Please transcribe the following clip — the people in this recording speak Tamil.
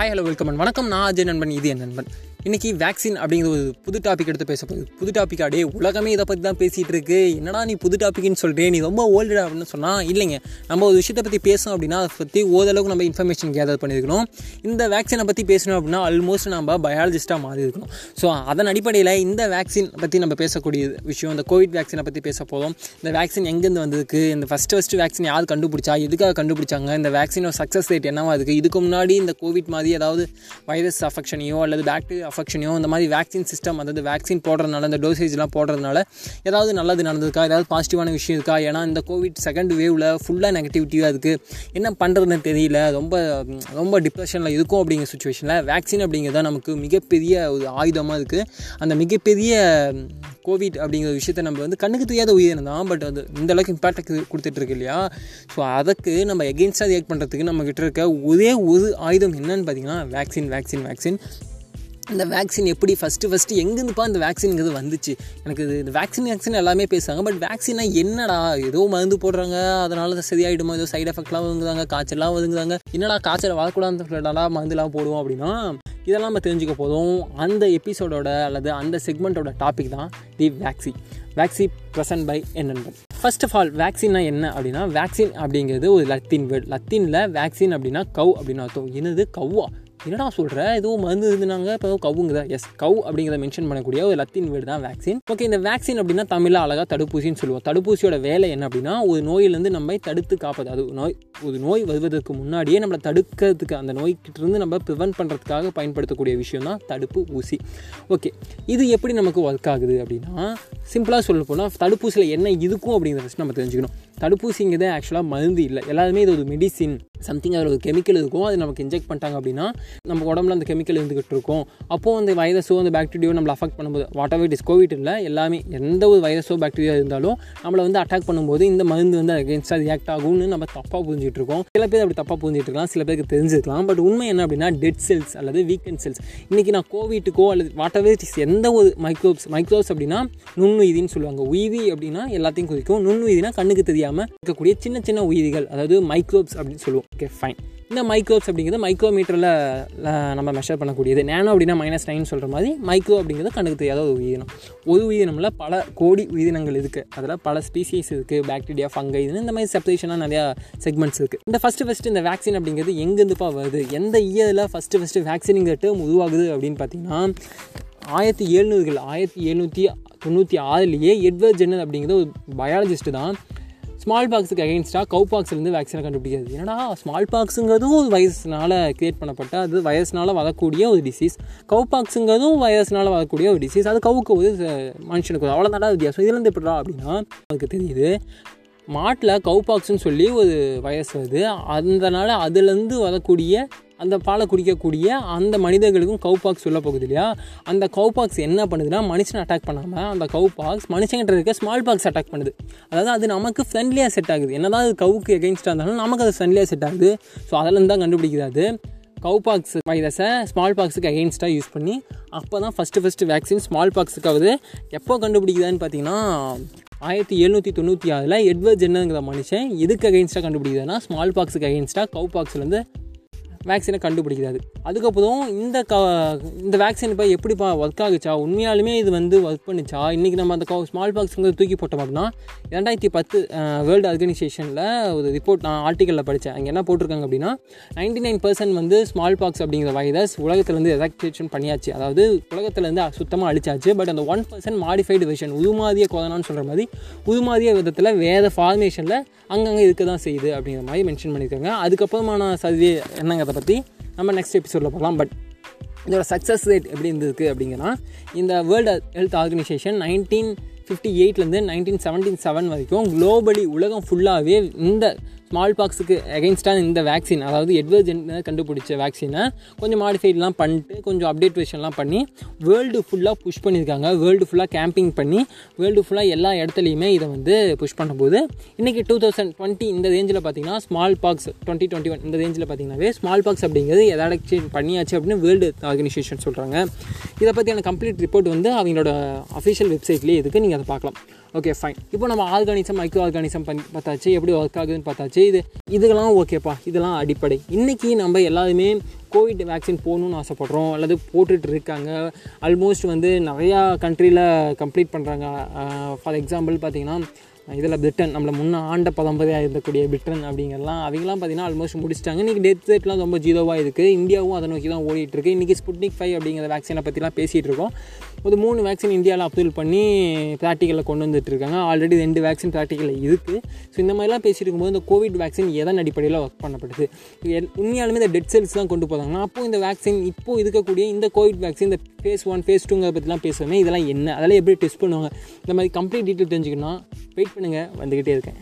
ஹாய் ஹலோ வெல்கம் வணக்கம். நான் அஜய் நண்பன் இது என் நண்பன். இன்றைக்கி வேக்சின் அப்படிங்கிற ஒரு புது டாபிக் எடுத்து பேச போகுது புது டாபிக் அடே உலகமே இதை பற்றி தான் பேசிகிட்டு இருக்கு. என்னடா நீ புது டாபிக்னு சொல்கிறேன் நீ ரொம்ப ஓல்டு அப்படின்னு சொன்னால் இல்லைங்க. நம்ம ஒரு விஷயத்தை பற்றி பேசணும் அப்படின்னா அதை பற்றி ஓரளவுக்கு நம்ம இன்ஃபர்மேஷன் கேதர் பண்ணியிருக்கணும். இந்த வேக்சினை பற்றி பேசணும் அப்படின்னா ஆல்மோஸ்ட் நம்ம பயாலஜிஸ்ட்டாக மாறி இருக்கணும் ஸோ அதன் அடிப்படையில் இந்த வேக்சின் பற்றி நம்ம பேசக்கூடிய விஷயம் இந்த கோவிட் வேக்சினை பற்றி பேச போதும் இந்த வேக்சின் எங்கேருந்து வந்திருக்கு இந்த ஃபஸ்ட்டு ஃபஸ்ட்டு வேக்சின் யார் கண்டுபிடிச்சா எதுக்காக கண்டுபிடிச்சாங்க இந்த வேக்சினோட சக்ஸஸ் ரேட் என்னவாக இருக்குது இதுக்கு முன்னாடி இந்த கோவிட் மாதிரி ஏதாவது வைரஸ் அஃபெக்ஷனையோ அல்லது பேக்டீரியா அஃபெக்ஷனையோ இந்த மாதிரி வேக்சின் சிஸ்டம் அதாவது வேக்சின் போடுறதுனால இந்த டோசேஜ்லாம் போடுறதுனால ஏதாவது நல்லது நடந்திருக்கா? ஏதாவது பாசிட்டிவான விஷயம் இருக்கா? ஏன்னா இந்த கோவிட் செகண்ட் வேவில் ஃபுல்லாக நெகட்டிவிட்டியாக இருக்குது என்ன பண்ணுறதுன்னு தெரியல. ரொம்ப ரொம்ப டிப்ரெஷனில் இருக்கும் அப்படிங்கிற சுச்சுவேஷனில் வேக்சின் அப்படிங்கிறது நமக்கு மிகப்பெரிய ஒரு ஆயுதமாக இருக்குது அந்த மிகப்பெரிய கோவிட் அப்படிங்கிற விஷயத்தை நம்ம வந்து கண்ணுக்கு தெரியாத உயிரினம் தான். பட் அது இந்த அளவுக்கு இம்பாக்ட் கொடுத்துட்டு இருக்கு இல்லையா? ஸோ அதுக்கு நம்ம எகெயின்ஸ்டாக ரியாக்ட் பண்ணுறதுக்கு நம்ம கிட்ட இருக்க ஒரே ஒரு ஆயுதம் என்னன்னு பார்த்தீங்கன்னா வேக்சின் வேக்சின் வேக்சின் இந்த வேக்சின் எப்படி ஃபஸ்ட்டு ஃபஸ்ட்டு எங்கேருந்துப்பா இந்த வேக்சின்ங்கிறது வந்துச்சு? எனக்கு இது இந்த வேக்சின் வேக்சின் எல்லாமே பேசுகிறாங்க பட் வேக்சினா என்னடா? ஏதோ மருந்து போடுறாங்க. அதனால சரியாயிடுமா? ஏதோ சைடு எஃபெக்ட்லாம் வருங்குதாங்க காய்ச்சல்லாம் வருங்குதாங்க என்னடா காய்ச்சல் வரக்கூடாதுலாம் மருந்துலாம் போடுவோம் அப்படின்னா இதெல்லாம் நம்ம தெரிஞ்சுக்க போதும். அந்த எபிசோடோட அல்லது அந்த செக்மெண்ட்டோட டாபிக் தான் the vaccine vaccine present by என்னென்பன் first of all வேக்சின்னா என்ன அப்படின்னா வேக்சின் அப்படிங்கிறது ஒரு லத்தீன் வேர்ட் லத்தீனில் வேக்சின் அப்படின்னா கவ் அப்படின்னு அர்த்தம். என்னது? கவ்வா. என்னடா சொல்கிற ஏதோ மருந்து இருந்தாங்க இப்போ கவுங்குதா எஸ் கவு அப்படிங்கிறத மென்ஷன் பண்ணக்கூடிய ஒரு லத்தின் வீடு தான் வேக்சின் ஓகே இந்த வேக்சின் அப்படின்னா தமிழில் அழகாக தடுப்பூசின்னு சொல்லுவோம். தடுப்பூசியோட வேலை என்ன அப்படின்னா ஒரு நோயிலேருந்து நம்மை தடுத்து காப்பது. அது நோய் ஒரு நோய் வருவதற்கு முன்னாடியே நம்மளை தடுக்கிறதுக்கு அந்த நோய்கிட்டிருந்து நம்ம ப்ரிவென்ட் பண்ணுறதுக்காக பயன்படுத்தக்கூடிய விஷயம் தான் தடுப்பு ஊசி. ஓகே இது எப்படி நமக்கு ஒர்க் ஆகுது அப்படின்னா சிம்பிளாக சொல்ல போனால் தடுப்பூசியில் என்ன இருக்கும் அப்படிங்கிறத ஃபஸ்ட் நம்ம தெரிஞ்சுக்கணும். தடுப்பூசிங்கிறது ஆக்சுவலாக மருந்து இல்லை. எல்லாருமே இது ஒரு மெடிசின் சம்திங் அதில் ஒரு கெமிக்கல் இருக்கும். அது நமக்கு இன்ஜெக்ட் பண்ணிட்டாங்க அப்படின்னா நம்ம உடம்புல அந்த கெமிக்கல் இருந்துகிட்டு இருக்கும். அப்போது அந்த வைரஸோ அந்த பாக்டீரியோ நம்மளை அஃபெக்ட் பண்ணும்போது whatever it is Covid இல்லை எல்லாமே எந்த ஒரு வைரஸோ பாக்டீரியா இருந்தாலும் நம்மளை வந்து அட்டாக் பண்ணும்போது இந்த மருந்து வந்து அகேன்ஸ்டாக ரியாக்ட் ஆகும்னு நம்ம தப்பாக புரிஞ்சுட்டு இருக்கோம். சில பேர் அப்படி தப்பாக புரிஞ்சுட்டு இருக்கலாம். சில பேருக்கு தெரிஞ்சிருக்கலாம். பட் உண்மை என்ன அப்படின்னா டெட் செல்ஸ் அல்லது வீக்கெண்ட் செல்ஸ் இன்றைக்கி நான் கோவிட்டுக்கோ அல்லது வாட் எவர் இட் இஸ் எந்த ஒரு மைக்ரோப்ஸ் மைக்ரோப்ஸ் அப்படின்னா நுண்ணுயிரின்னு சொல்லுவாங்க. உயிரி அப்படின்னா எல்லாத்தையும் குறிக்கும். நுண்ணுயிரினா கண்ணுக்கு தெரியாது தெரியாமல் இருக்கக்கூடிய சின்ன சின்ன உயிரிகள் அதாவது மைக்ரோப்ஸ் அப்படின்னு சொல்லுவோம். ஓகே ஃபைன் இந்த மைக்ரோப்ஸ் அப்படிங்கிறது மைக்ரோமீட்டரில் நம்ம மெஷர் பண்ணக்கூடியது. நேனோ அப்படின்னா மைனஸ் நைன் சொல்கிற மாதிரி மைக்ரோ அப்படிங்கிறது கண்ணுக்கு தெரியாத ஒரு உயிரினம். ஒரு உயிரினமில் பல கோடி உயிரினங்கள் இருக்குது அதில் பல ஸ்பீசிஸ் இருக்குது பாக்டீரியா ஃபங்கை இதுன்னு இந்த மாதிரி செப்பரேஷனாக நிறையா செக்மெண்ட்ஸ் இருக்குது இந்த ஃபஸ்ட்டு ஃபஸ்ட்டு இந்த வேக்சின் அப்படிங்கிறது எங்கேருந்துப்பா வருது? எந்த இயரில் ஃபஸ்ட்டு ஃபஸ்ட்டு வேக்சினுங்கிற டேர்ம் உருவாகுது அப்படின்னு பார்த்தீங்கன்னா ஆயிரத்தி எழுநூறுகள் ஆயிரத்தி எழுநூற்றி தொண்ணூற்றி ஆறுலேயே எட்வர்ட் ஜென்னர் அப்படிங்கிற ஒரு பயாலஜிஸ்ட்டு தான் ஸ்மால் பாக்ஸுக்கு அகெயின்ஸ்டாக கவு பாக்ஸ்லேருந்து வேக்சினை கண்டுபிடிக்காது ஏன்னா ஸ்மால் பாக்ஸுங்கிறதும் ஒரு வைரஸ்னால் கிரியேட் பண்ணப்பட்ட அது வைரஸ்னால் வரக்கூடிய ஒரு டிசீஸ் கவு பாக்ஸுங்கிறதும் வைரஸ்னால் வரக்கூடிய ஒரு டிசீஸ் அது கவுக்கு ஒரு மனுஷனுக்கு ஒரு அவ்வளோ நல்லா வித்தியாசம் இதுலேருந்து எப்படா அப்படின்னா அதுக்கு தெரியுது மாட்டில் கவு பாக்ஸுன்னு சொல்லி ஒரு வைரஸ் வருது. அதனால் அதுலேருந்து வரக்கூடிய அந்த பாலை குடிக்கக்கூடிய அந்த மனிதர்களுக்கும் கவுபாக்ஸ் சொல்ல போகுது இல்லையா? அந்த கவுபாக்ஸ் என்ன பண்ணுதுன்னா மனுஷனை அட்டாக் பண்ணாமல் அந்த கவுபாக்ஸ் மனுஷங்கிட்ட இருக்க ஸ்மால் பாக்ஸ் அட்டாக் பண்ணுது. அதாவது அது நமக்கு ஃப்ரெண்ட்லியாக செட் ஆகுது. என்னதான் அது கவுக்கு எகெயின்ஸ்டாக இருந்தாலும் நமக்கு அது ஃப்ரெண்ட்லியாக செட் ஆகுது. ஸோ அதில் தான் கண்டுபிடிக்கிறது கவுபாக்ஸ் வைரஸை ஸ்மால் பாக்ஸுக்கு அகெயின்ஸ்டாக யூஸ் பண்ணி அப்போ தான் ஃபஸ்ட்டு ஃபஸ்ட்டு வேக்சின் ஸ்மால் பாக்ஸுக்காவது எப்போ கண்டுபிடிக்குதான்னு பார்த்தீங்கன்னா ஆயிரத்தி எழுநூற்றி தொண்ணூற்றி ஆறில் எட்வர்ட் ஜென்னங்கிற மனுஷன் எதுக்கு அகெயின்ஸ்டாக கண்டுபிடிக்குதுன்னா ஸ்மால் பாக்ஸுக்கு அகெயின்ஸ்டாக கவு பாக்ஸ்லேருந்து வேக்சினை கண்டுபிடிக்கிறாரு அதுக்கப்புறம் இந்த க இந்த வேக்சின் இப்போ எப்படிப்பா ஒர்க் ஆகுச்சா? உண்மையாலுமே இது வந்து ஒர்க் பண்ணிச்சா? இன்றைக்கி நம்ம அந்த ஸ்மால் பாக்ஸுங்கிறது தூக்கி போட்டோம் அப்படின்னா ரெண்டாயிரத்தி பத்து வேர்ல்டு ஆர்கனைசேஷனில் ஒரு ரிப்போர்ட் நான் ஆர்டிக்கலில் படித்தேன் அங்கே என்ன போட்டிருக்காங்க அப்படின்னா நைன்டி நைன் பர்சன்ட் வந்து ஸ்மால் பாக்ஸ் அப்படிங்கிற வைரஸ் உலகத்துலேருந்து எராக்டேஷன் பண்ணியாச்சு. அதாவது உலகத்துலேருந்து சுத்தமாக அழிச்சாச்சு. பட் அந்த ஒன் பர்சன்ட் மாடிஃபைடு வெர்ஷன் உருமாதிய கொரோனான்னு சொல்கிற மாதிரி உருமாதிய விதத்தில் வேறு ஃபார்மேஷனில் அங்கங்கே இருக்க தான் செய்யுது அப்படிங்கிற மாதிரி மென்ஷன் பண்ணியிருக்காங்க. அதுக்கப்புறமான சர்வே அதை பற்றி நம்ம நெக்ஸ்ட் எபிசோடில் போகலாம் பட் இதோட சக்ஸஸ் ரேட் எப்படி இருந்திருக்கு அப்படிங்கன்னா இந்த world health organization nineteen fifty எயிட்லேருந்து nineteen seventeen seven வரைக்கும் குளோபலி உலகம் ஃபுல்லாகவே இந்த ஸ்மால் பாக்ஸுக்கு அகெயின்ஸ்டாக இந்த வேக்சின் அதாவது எட்வர்ட் கண்டுபிடிச்ச வேக்சினை கொஞ்சம் மாடிஃபைட்லாம் பண்ணிட்டு கொஞ்சம் அப்டேட் வெர்ஷன்லாம் பண்ணி வேர்ல்டு ஃபுல்லாக புஷ் பண்ணியிருக்காங்க. வேர்ல்டு ஃபுல்லாக கேம்பிங் பண்ணி வேர்ல்டு ஃபுல்லாக எல்லா இடத்துலையுமே இதை வந்து புஷ் பண்ணும்போது இன்றைக்கி டூ தௌசண்ட் டுவெண்ட்டி இந்த ரேஞ்சில் பார்த்தீங்கன்னா smallpox twenty twenty one இந்த ரேஞ்சில் பார்த்தீங்கன்னாவே ஸ்மால் பாக்ஸ் அப்படிங்கிறது எதாடக்ஷன் பண்ணியாச்சு அப்படின்னு வேர்ல்டு ஆர்கனைசேஷன் சொல்கிறாங்க இதை பற்றியான கம்ப்ளீட் ரிப்போர்ட் வந்து அவங்களோட அஃபிஷியல் வெப்சைட்லேயே இருக்குது நீங்கள் அதை பார்க்கலாம். ஓகே ஃபைன் இப்போ நம்ம ஆர்கானிசம் மைக்ரோ ஆர்கானிசம் பண்ணி பார்த்தாச்சு. எப்படி ஒர்க் ஆகுதுன்னு பார்த்தாச்சு. இது இதெல்லாம் ஓகேப்பா இதெல்லாம் அடிப்படை. இன்றைக்கி நம்ம எல்லாருமே கோவிட் வேக்சின் போகணுன்னு ஆசைப்பட்றோம். அல்லது போட்டுட்டு இருக்காங்க. ஆல்மோஸ்ட் வந்து நிறையா கண்ட்ரியில் கம்ப்ளீட் பண்ணுறாங்க ஃபார் எக்ஸாம்பிள் பார்த்தீங்கன்னா இதில் பிரிட்டன் நம்மளை முன்ன ஆண்ட பதம்பதியாக இருந்தக்கூடிய பிரிட்டன் அப்படிங்கிறலாம் அவங்களாம் பார்த்தீங்கன்னா ஆல்மோஸ்ட் முடிச்சிட்டாங்க. இன்றைக்கி டெத் ரேட்லாம் ரொம்ப ஜீரோவாக இருக்குது இந்தியாவும் அதை நோக்கி தான் ஓடிட்டுருக்கு இன்றைக்கி ஸ்புட்னிக் ஃபைவ் அப்படிங்கிற வேக்சினை பற்றிலாம் பேசிகிட்டு இருக்கோம். ஒரு மூணு வேக்சின் இந்தியாவில் அப்ரூவல் பண்ணி ப்ராக்டிக்கலில் கொண்டு வந்துட்டு இருக்காங்க ஆல்ரெடி ரெண்டு வேக்சின் ப்ராக்டிக்கலில் இருக்குது ஸோ இந்த மாதிரிலாம் பேசிட்டு இருக்கும்போது இந்த கோவிட் வேக்சின் எதன் அடிப்படையில் ஒர்க் பண்ணப்படுது உண்மையாலுமே இந்த டெட் செல்ஸ் தான் கொண்டு போகிறாங்கன்னா அப்போ இந்த வேக்சின் இப்போ இருக்கக்கூடிய இந்த கோவிட் வேக்சின் இந்த ஃபேஸ் ஒன் ஃபேஸ் டூங்கிற பற்றிலாம் பேசுவோமே இதெல்லாம் என்ன? அதெல்லாம் எப்படி டெஸ்ட் பண்ணுவாங்க? இந்த மாதிரி கம்ப்ளீட் டீட்டெயில் தெரிஞ்சுக்கணும் வெயிட் பண்ணுங்கள் வந்துக்கிட்டே இருக்கேன்.